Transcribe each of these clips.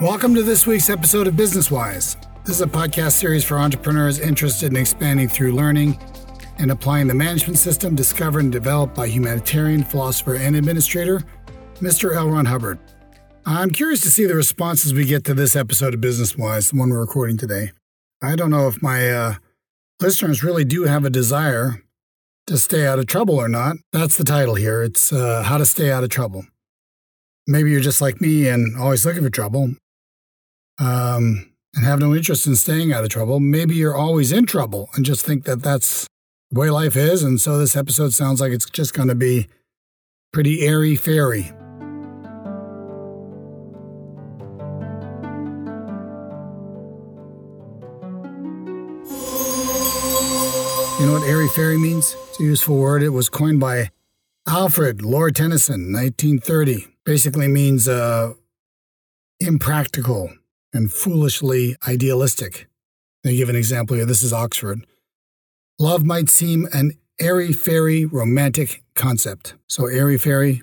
Welcome to this week's episode of Business Wise. This is a podcast series for entrepreneurs interested in expanding through learning and applying the management system discovered and developed by humanitarian, philosopher, and administrator, Mr. L. Ron Hubbard. I'm curious to see the responses we get to this episode of Business Wise, the one we're recording today. I don't know if my uh, listeners really do have a desire to stay out of trouble or not. That's the title here. It's uh, How to Stay Out of Trouble. Maybe you're just like me and always looking for trouble um, and have no interest in staying out of trouble. Maybe you're always in trouble and just think that that's the way life is. And so this episode sounds like it's just going to be pretty airy fairy. You know what airy fairy means? It's a useful word. It was coined by Alfred Lord Tennyson, 1930. Basically means uh, impractical and foolishly idealistic. Me give an example here. This is Oxford. Love might seem an airy fairy romantic concept. So, airy fairy,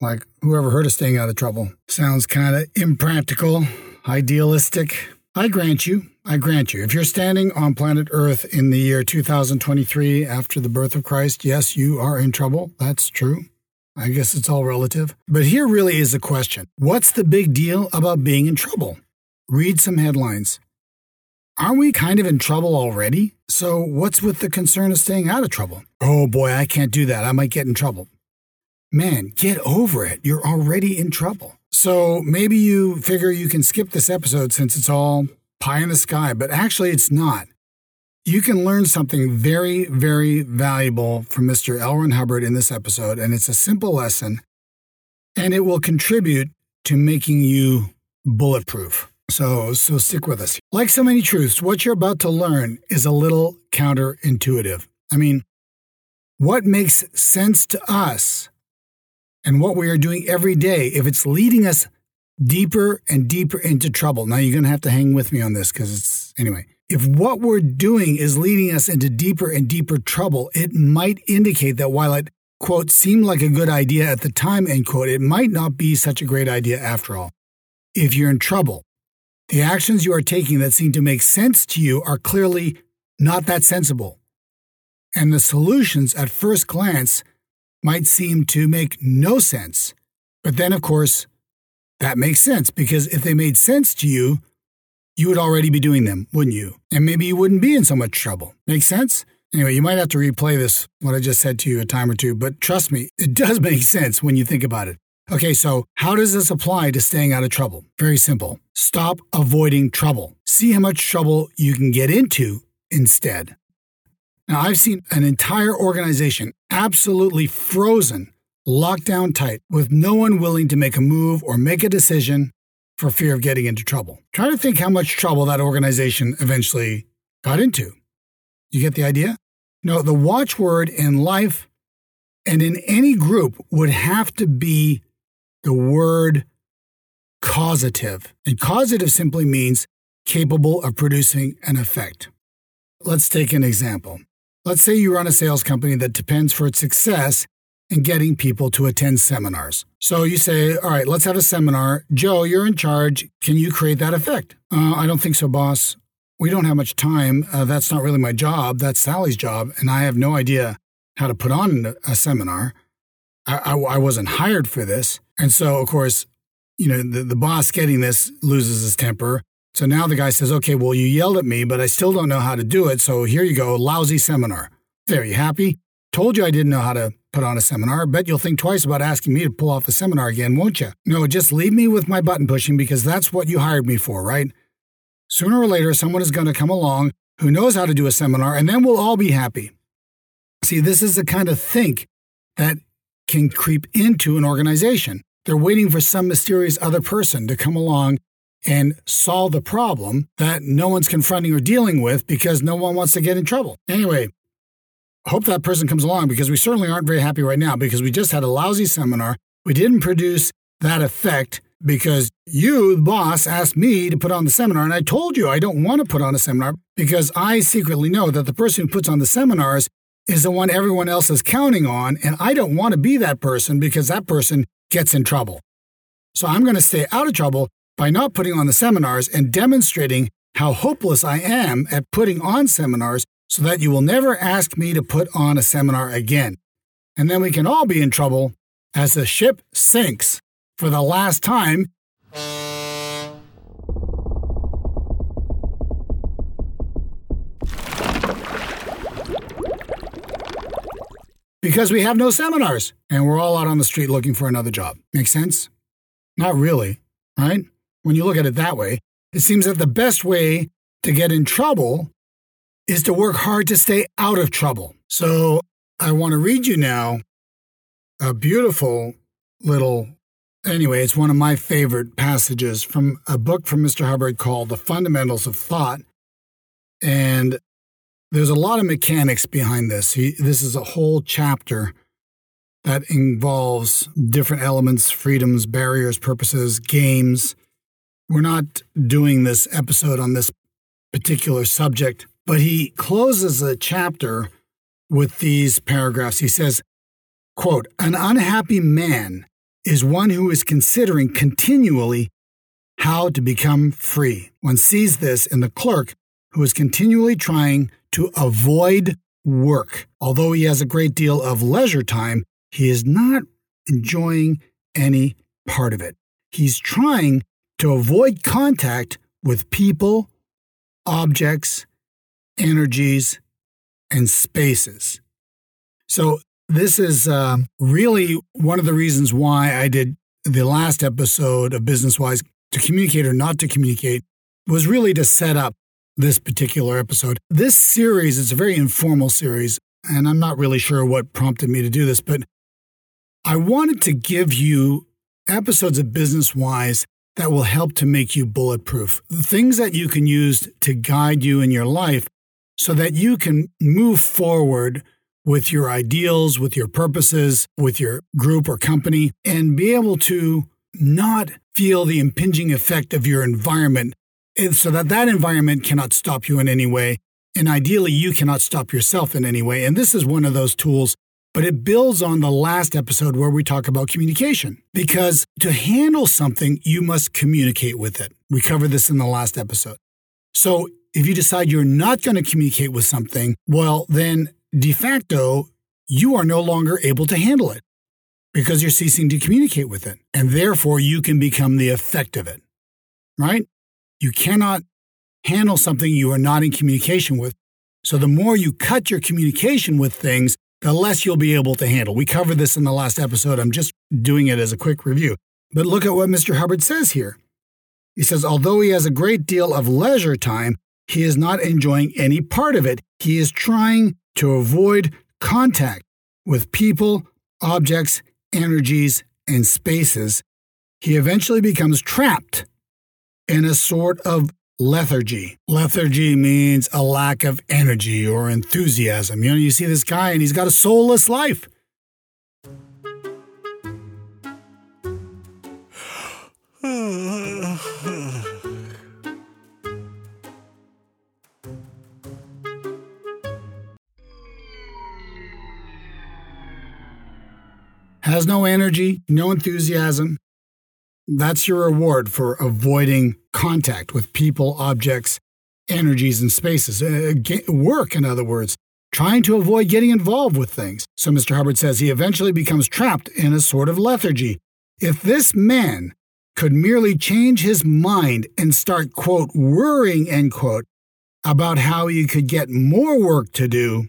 like whoever heard of staying out of trouble, sounds kind of impractical, idealistic. I grant you, I grant you, if you're standing on planet Earth in the year 2023 after the birth of Christ, yes, you are in trouble. That's true. I guess it's all relative. But here really is the question What's the big deal about being in trouble? Read some headlines. Aren't we kind of in trouble already? So, what's with the concern of staying out of trouble? Oh boy, I can't do that. I might get in trouble. Man, get over it. You're already in trouble. So, maybe you figure you can skip this episode since it's all pie in the sky, but actually it's not. You can learn something very, very valuable from Mr. L. Ron Hubbard in this episode, and it's a simple lesson, and it will contribute to making you bulletproof. So, so stick with us. Like so many truths, what you're about to learn is a little counterintuitive. I mean, what makes sense to us and what we are doing every day, if it's leading us deeper and deeper into trouble. Now you're going to have to hang with me on this because it's, anyway. If what we're doing is leading us into deeper and deeper trouble, it might indicate that while it, quote, seemed like a good idea at the time, end quote, it might not be such a great idea after all. If you're in trouble, the actions you are taking that seem to make sense to you are clearly not that sensible. And the solutions at first glance might seem to make no sense. But then, of course, that makes sense because if they made sense to you, you would already be doing them, wouldn't you? And maybe you wouldn't be in so much trouble. Make sense? Anyway, you might have to replay this, what I just said to you a time or two, but trust me, it does make sense when you think about it. Okay, so how does this apply to staying out of trouble? Very simple. Stop avoiding trouble. See how much trouble you can get into instead. Now, I've seen an entire organization absolutely frozen locked down tight, with no one willing to make a move or make a decision for fear of getting into trouble. Try to think how much trouble that organization eventually got into. You get the idea? No, the watchword in life and in any group would have to be the word causative. And causative simply means capable of producing an effect. Let's take an example. Let's say you run a sales company that depends for its success in getting people to attend seminars. So you say, all right, let's have a seminar. Joe, you're in charge. Can you create that effect? Uh, I don't think so, boss. We don't have much time. Uh, that's not really my job. That's Sally's job. And I have no idea how to put on a seminar. I, I, I wasn't hired for this. And so, of course, you know, the, the boss getting this loses his temper. So now the guy says, okay, well, you yelled at me, but I still don't know how to do it. So here you go, lousy seminar. There, you happy? Told you I didn't know how to put on a seminar. Bet you'll think twice about asking me to pull off a seminar again, won't you? No, just leave me with my button pushing because that's what you hired me for, right? Sooner or later, someone is going to come along who knows how to do a seminar, and then we'll all be happy. See, this is the kind of think that can creep into an organization. They're waiting for some mysterious other person to come along and solve the problem that no one's confronting or dealing with because no one wants to get in trouble. Anyway, hope that person comes along because we certainly aren't very happy right now because we just had a lousy seminar. We didn't produce that effect because you, the boss, asked me to put on the seminar. And I told you I don't want to put on a seminar because I secretly know that the person who puts on the seminars is the one everyone else is counting on. And I don't want to be that person because that person gets in trouble. So I'm going to stay out of trouble by not putting on the seminars and demonstrating how hopeless I am at putting on seminars so that you will never ask me to put on a seminar again. And then we can all be in trouble as the ship sinks for the last time. Because we have no seminars and we're all out on the street looking for another job. Make sense? Not really, right? When you look at it that way, it seems that the best way to get in trouble is to work hard to stay out of trouble. So I want to read you now a beautiful little, anyway, it's one of my favorite passages from a book from Mr. Hubbard called The Fundamentals of Thought. And there's a lot of mechanics behind this. He, this is a whole chapter that involves different elements, freedoms, barriers, purposes, games. We're not doing this episode on this particular subject, but he closes the chapter with these paragraphs. He says, quote, An unhappy man is one who is considering continually how to become free. One sees this in the clerk who is continually trying to avoid work. Although he has a great deal of leisure time, he is not enjoying any part of it. He's trying to avoid contact with people, objects, energies, and spaces. So, this is uh, really one of the reasons why I did the last episode of Business Wise to communicate or not to communicate was really to set up this particular episode. This series is a very informal series, and I'm not really sure what prompted me to do this, but I wanted to give you episodes of Business Wise that will help to make you bulletproof. Things that you can use to guide you in your life so that you can move forward with your ideals, with your purposes, with your group or company, and be able to not feel the impinging effect of your environment so that that environment cannot stop you in any way. And ideally, you cannot stop yourself in any way. And this is one of those tools, but it builds on the last episode where we talk about communication. Because to handle something, you must communicate with it. We covered this in the last episode. So if you decide you're not going to communicate with something, well, then de facto, you are no longer able to handle it because you're ceasing to communicate with it. And therefore, you can become the effect of it, right? You cannot handle something you are not in communication with. So the more you cut your communication with things, the less you'll be able to handle. We covered this in the last episode. I'm just doing it as a quick review. But look at what Mr. Hubbard says here. He says, although he has a great deal of leisure time, he is not enjoying any part of it. He is trying to avoid contact with people, objects, energies, and spaces. He eventually becomes trapped in a sort of lethargy. Lethargy means a lack of energy or enthusiasm. You know, you see this guy and he's got a soulless life. Has no energy, no enthusiasm, that's your reward for avoiding contact with people, objects, energies, and spaces. Uh, work, in other words, trying to avoid getting involved with things. So Mr. Hubbard says he eventually becomes trapped in a sort of lethargy. If this man could merely change his mind and start, quote, worrying, end quote, about how he could get more work to do,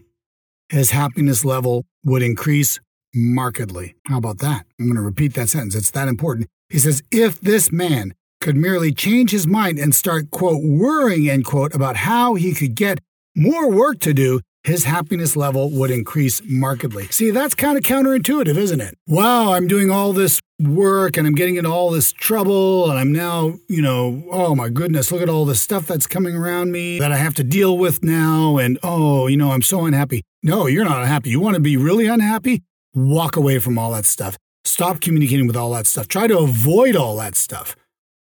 his happiness level would increase markedly. How about that? I'm going to repeat that sentence. It's that important. He says, if this man could merely change his mind and start, quote, worrying, end quote, about how he could get more work to do, his happiness level would increase markedly. See, that's kind of counterintuitive, isn't it? Wow, I'm doing all this work and I'm getting into all this trouble and I'm now, you know, oh my goodness, look at all the stuff that's coming around me that I have to deal with now. And oh, you know, I'm so unhappy. No, you're not unhappy. You want to be really unhappy? Walk away from all that stuff. Stop communicating with all that stuff. Try to avoid all that stuff.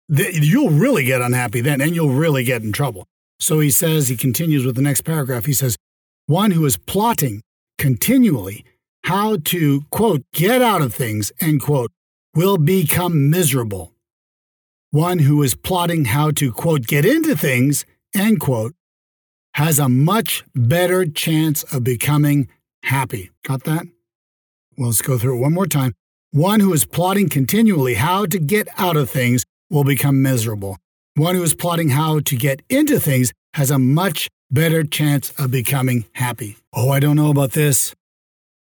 You'll really get unhappy then and you'll really get in trouble. So he says, he continues with the next paragraph. He says, one who is plotting continually how to, quote, get out of things, end quote, will become miserable. One who is plotting how to, quote, get into things, end quote, has a much better chance of becoming happy. Got that? Well, let's go through it one more time. One who is plotting continually how to get out of things will become miserable. One who is plotting how to get into things has a much better chance of becoming happy. Oh, I don't know about this.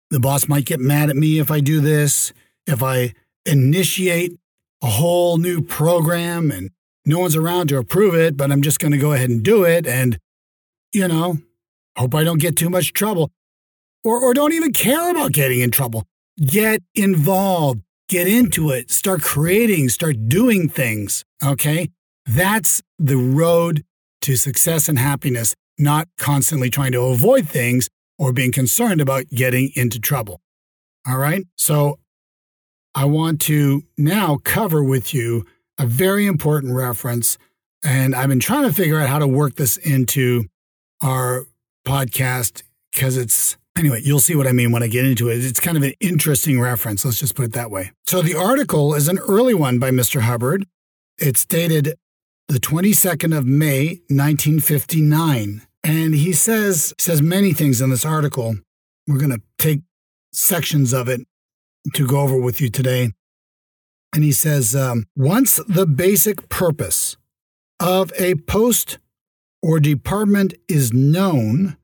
The boss might get mad at me if I do this, if I initiate a whole new program and no one's around to approve it, but I'm just going to go ahead and do it. And, you know, hope I don't get too much trouble or, or don't even care about getting in trouble. Get involved, get into it, start creating, start doing things. Okay. That's the road to success and happiness, not constantly trying to avoid things or being concerned about getting into trouble. All right. So I want to now cover with you a very important reference. And I've been trying to figure out how to work this into our podcast because it's, anyway, you'll see what I mean when I get into it. It's kind of an interesting reference. Let's just put it that way. So the article is an early one by Mr. Hubbard. It's dated the 22nd of May, 1959. And he says, says many things in this article. We're going to take sections of it to go over with you today. And he says, um, once the basic purpose of a post or department is known,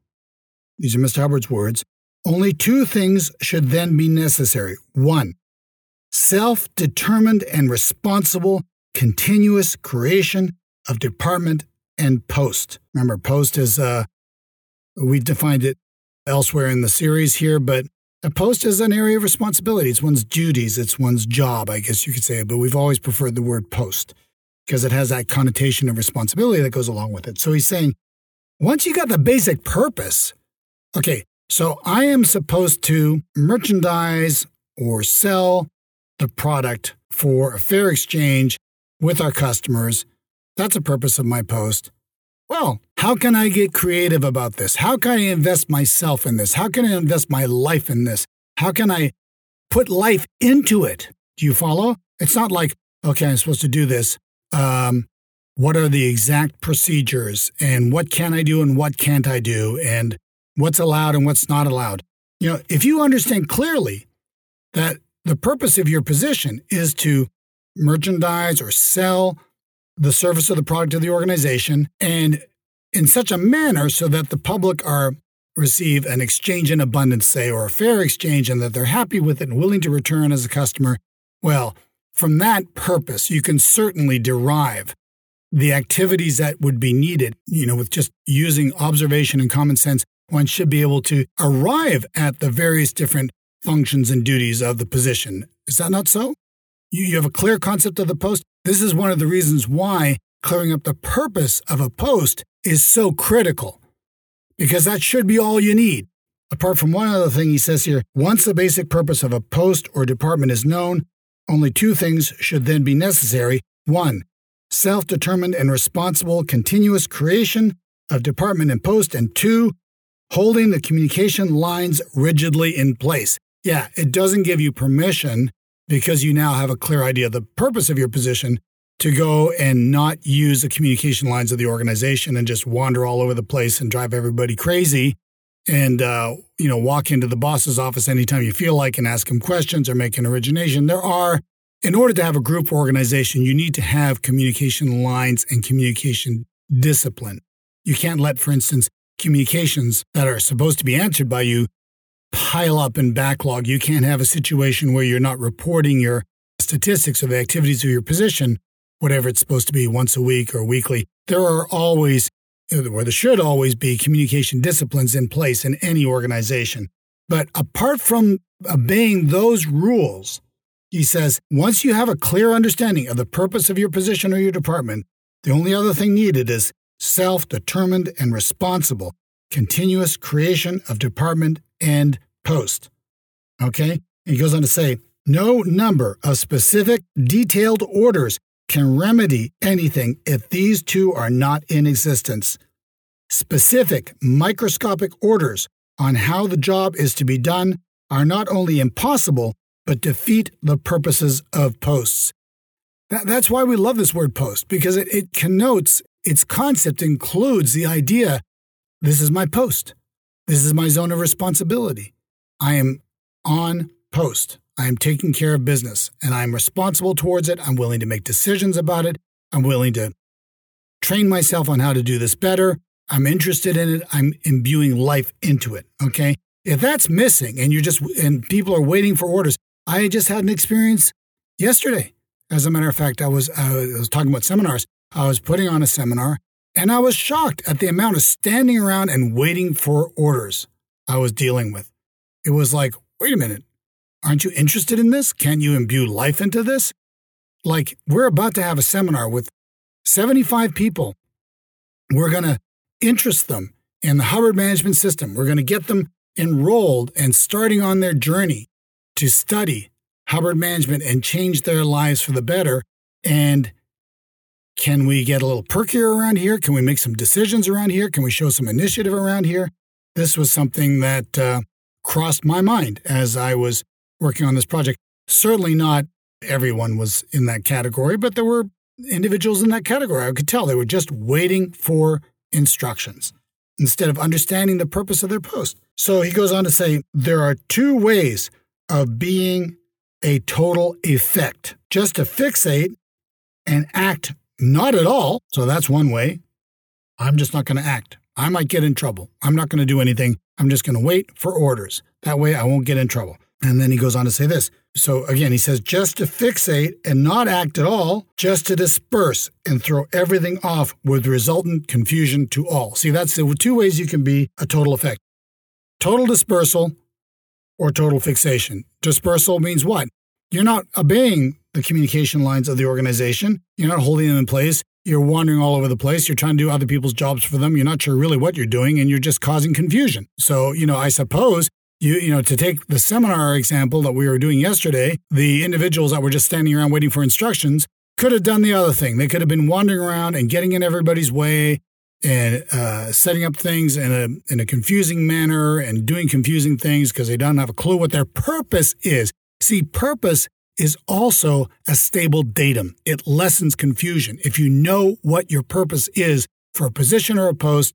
these are Mr. Hubbard's words, only two things should then be necessary. One, self determined and responsible continuous creation of department and post. Remember, post is, uh, we defined it elsewhere in the series here, but a post is an area of responsibility. It's one's duties, it's one's job, I guess you could say, but we've always preferred the word post because it has that connotation of responsibility that goes along with it. So he's saying, once you got the basic purpose, okay, so I am supposed to merchandise or sell the product for a fair exchange with our customers. That's the purpose of my post. Well, how can I get creative about this? How can I invest myself in this? How can I invest my life in this? How can I put life into it? Do you follow? It's not like, okay, I'm supposed to do this. Um, what are the exact procedures and what can I do and what can't I do and what's allowed and what's not allowed? You know, if you understand clearly that the purpose of your position is to merchandise or sell the service or the product of the organization and in such a manner so that the public are receive an exchange in abundance, say, or a fair exchange, and that they're happy with it and willing to return as a customer. Well, from that purpose, you can certainly derive the activities that would be needed. You know, with just using observation and common sense, one should be able to arrive at the various different functions and duties of the position. Is that not so? You, have a clear concept of the post. This is one of the reasons why clearing up the purpose of a post is so critical, because that should be all you need. Apart from one other thing he says here, once the basic purpose of a post or department is known, only two things should then be necessary. One, self determined and responsible continuous creation of department and post, and two, holding the communication lines rigidly in place. Yeah, it doesn't give you permission because you now have a clear idea of the purpose of your position to go and not use the communication lines of the organization and just wander all over the place and drive everybody crazy and uh, you know walk into the boss's office anytime you feel like and ask him questions or make an origination there are in order to have a group organization you need to have communication lines and communication discipline you can't let for instance communications that are supposed to be answered by you pile up and backlog. You can't have a situation where you're not reporting your statistics of the activities of your position, whatever it's supposed to be once a week or weekly. There are always, or there should always be communication disciplines in place in any organization. But apart from obeying those rules, he says, once you have a clear understanding of the purpose of your position or your department, the only other thing needed is self determined and responsible continuous creation of department and post. Okay? And he goes on to say, no number of specific, detailed orders can remedy anything if these two are not in existence. Specific, microscopic orders on how the job is to be done are not only impossible, but defeat the purposes of posts. That's why we love this word post, because it, it connotes its concept includes the idea this is my post. This is my zone of responsibility. I am on post. I am taking care of business and I'm responsible towards it. I'm willing to make decisions about it. I'm willing to train myself on how to do this better. I'm interested in it. I'm imbuing life into it. Okay. If that's missing and you're just, and people are waiting for orders, I just had an experience yesterday. As a matter of fact, I was, I was talking about seminars. I was putting on a seminar and I was shocked at the amount of standing around and waiting for orders I was dealing with. It was like, wait a minute, aren't you interested in this? Can't you imbue life into this? Like, we're about to have a seminar with 75 people. We're going to interest them in the Hubbard Management System. We're going to get them enrolled and starting on their journey to study Hubbard Management and change their lives for the better. And can we get a little perkier around here? Can we make some decisions around here? Can we show some initiative around here? This was something that uh, crossed my mind as I was working on this project. Certainly not everyone was in that category, but there were individuals in that category. I could tell they were just waiting for instructions instead of understanding the purpose of their post. So he goes on to say there are two ways of being a total effect just to fixate and act not at all. So that's one way. I'm just not going to act. I might get in trouble. I'm not going to do anything. I'm just going to wait for orders. That way I won't get in trouble. And then he goes on to say this. So again, he says, just to fixate and not act at all, just to disperse and throw everything off with resultant confusion to all. See, that's the two ways you can be a total effect total dispersal or total fixation. Dispersal means what? You're not obeying the communication lines of the organization. You're not holding them in place. You're wandering all over the place. You're trying to do other people's jobs for them. You're not sure really what you're doing and you're just causing confusion. So, you know, I suppose you, you know, to take the seminar example that we were doing yesterday, the individuals that were just standing around waiting for instructions could have done the other thing. They could have been wandering around and getting in everybody's way and uh, setting up things in a in a confusing manner and doing confusing things because they don't have a clue what their purpose is. See, purpose is also a stable datum. It lessens confusion. If you know what your purpose is for a position or a post,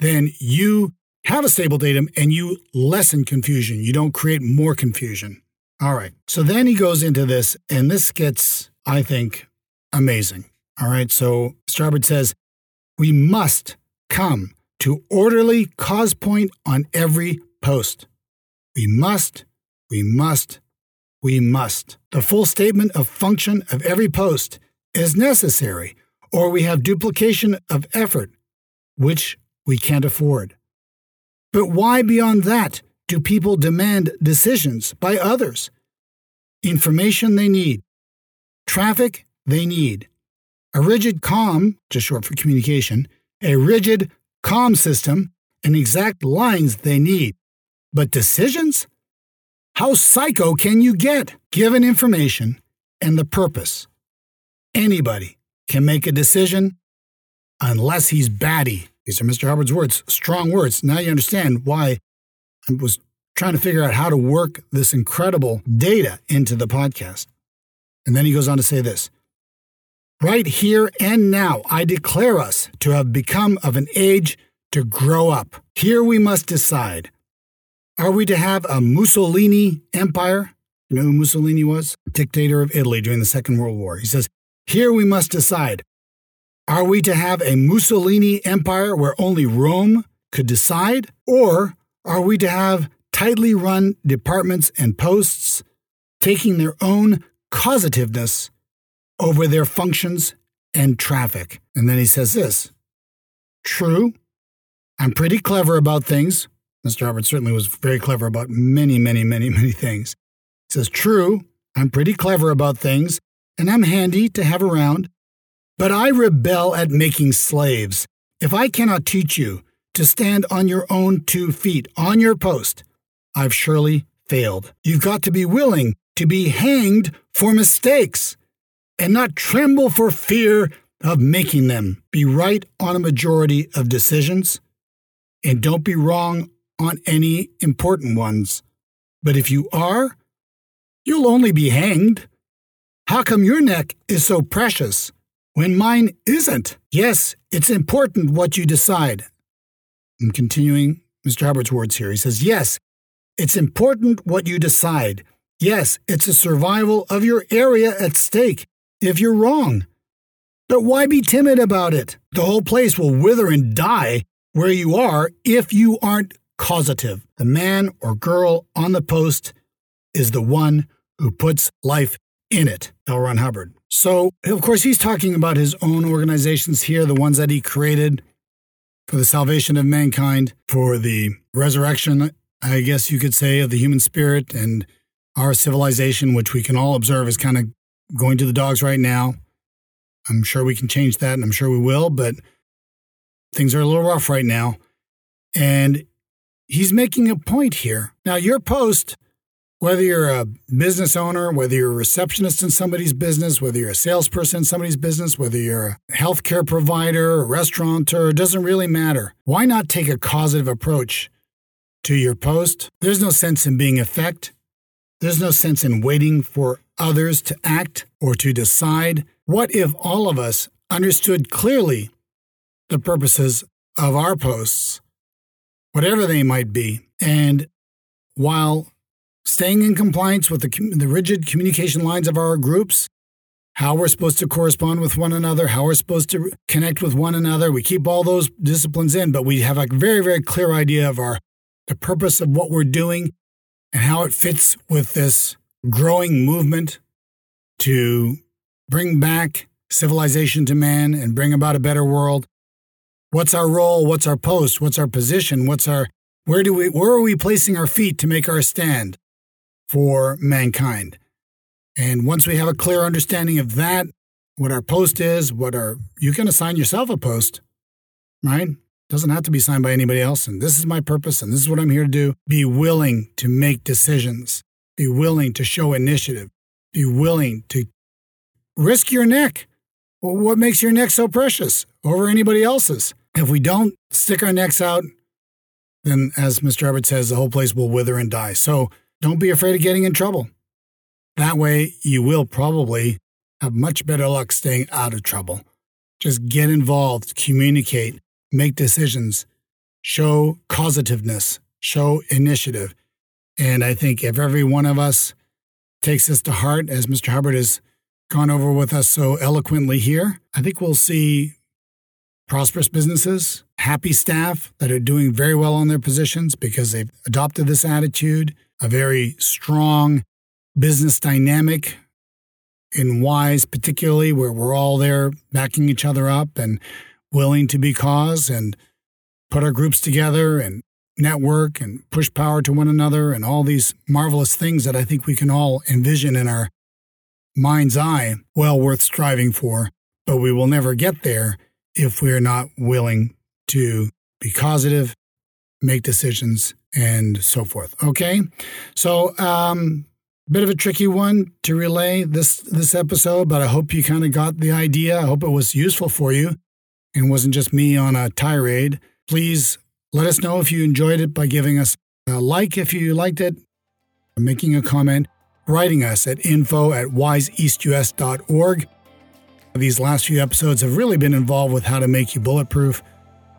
then you have a stable datum and you lessen confusion. You don't create more confusion. All right. So then he goes into this, and this gets, I think, amazing. All right. So Starboard says, we must come to orderly cause point on every post. We must, we must, we must. The full statement of function of every post is necessary, or we have duplication of effort, which we can't afford. But why beyond that do people demand decisions by others? Information they need, traffic they need, a rigid COM, just short for communication, a rigid COM system, and exact lines they need. But decisions? How psycho can you get? Given information and the purpose, anybody can make a decision unless he's batty. These are Mr. Hubbard's words, strong words. Now you understand why I was trying to figure out how to work this incredible data into the podcast. And then he goes on to say this Right here and now, I declare us to have become of an age to grow up. Here we must decide are we to have a Mussolini empire? You know who Mussolini was? Dictator of Italy during the Second World War. He says, Here we must decide are we to have a Mussolini empire where only Rome could decide? Or are we to have tightly run departments and posts taking their own causativeness over their functions and traffic? And then he says this True, I'm pretty clever about things, Mr. Hubbard certainly was very clever about many, many, many, many things. He says, True, I'm pretty clever about things, and I'm handy to have around, but I rebel at making slaves. If I cannot teach you to stand on your own two feet on your post, I've surely failed. You've got to be willing to be hanged for mistakes and not tremble for fear of making them. Be right on a majority of decisions, and don't be wrong on any important ones. But if you are, you'll only be hanged. How come your neck is so precious when mine isn't? Yes, it's important what you decide. I'm continuing Mr. Hubbard's words here. He says, Yes, it's important what you decide. Yes, it's the survival of your area at stake if you're wrong. But why be timid about it? The whole place will wither and die where you are if you aren't causative. The man or girl on the post is the one who puts life in it, L. Ron Hubbard. So, of course, he's talking about his own organizations here, the ones that he created for the salvation of mankind, for the resurrection, I guess you could say, of the human spirit and our civilization, which we can all observe is kind of going to the dogs right now. I'm sure we can change that, and I'm sure we will, but things are a little rough right now. And he's making a point here. Now, your post whether you're a business owner, whether you're a receptionist in somebody's business, whether you're a salesperson in somebody's business, whether you're a healthcare provider, a restaurateur, it doesn't really matter. Why not take a causative approach to your post? There's no sense in being effect. There's no sense in waiting for others to act or to decide. What if all of us understood clearly the purposes of our posts, whatever they might be, and while staying in compliance with the, the rigid communication lines of our groups, how we're supposed to correspond with one another, how we're supposed to connect with one another. We keep all those disciplines in, but we have a very, very clear idea of our the purpose of what we're doing and how it fits with this growing movement to bring back civilization to man and bring about a better world. What's our role? What's our post? What's our position? What's our where do we where are we placing our feet to make our stand? for mankind. And once we have a clear understanding of that, what our post is, what our you can assign yourself a post, right? Doesn't have to be signed by anybody else. And this is my purpose, and this is what I'm here to do. Be willing to make decisions. Be willing to show initiative. Be willing to risk your neck. What makes your neck so precious over anybody else's? If we don't stick our necks out, then as Mr. Hubbard says, the whole place will wither and die. So don't be afraid of getting in trouble. That way, you will probably have much better luck staying out of trouble. Just get involved, communicate, make decisions, show causativeness, show initiative. And I think if every one of us takes this to heart, as Mr. Hubbard has gone over with us so eloquently here, I think we'll see prosperous businesses, happy staff that are doing very well on their positions because they've adopted this attitude a very strong business dynamic in Wise, particularly where we're all there backing each other up and willing to be cause and put our groups together and network and push power to one another and all these marvelous things that I think we can all envision in our mind's eye, well worth striving for. But we will never get there if we're not willing to be causative, make decisions, and so forth. Okay, so um, bit of a tricky one to relay this this episode, but I hope you kind of got the idea. I hope it was useful for you and wasn't just me on a tirade. Please let us know if you enjoyed it by giving us a like if you liked it, making a comment, writing us at info at wiseeastus.org. These last few episodes have really been involved with how to make you bulletproof.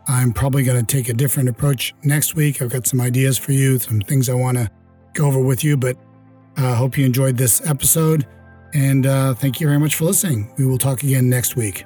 I'm probably going to take a different approach next week. I've got some ideas for you, some things I want to go over with you, but I uh, hope you enjoyed this episode. And uh, thank you very much for listening. We will talk again next week.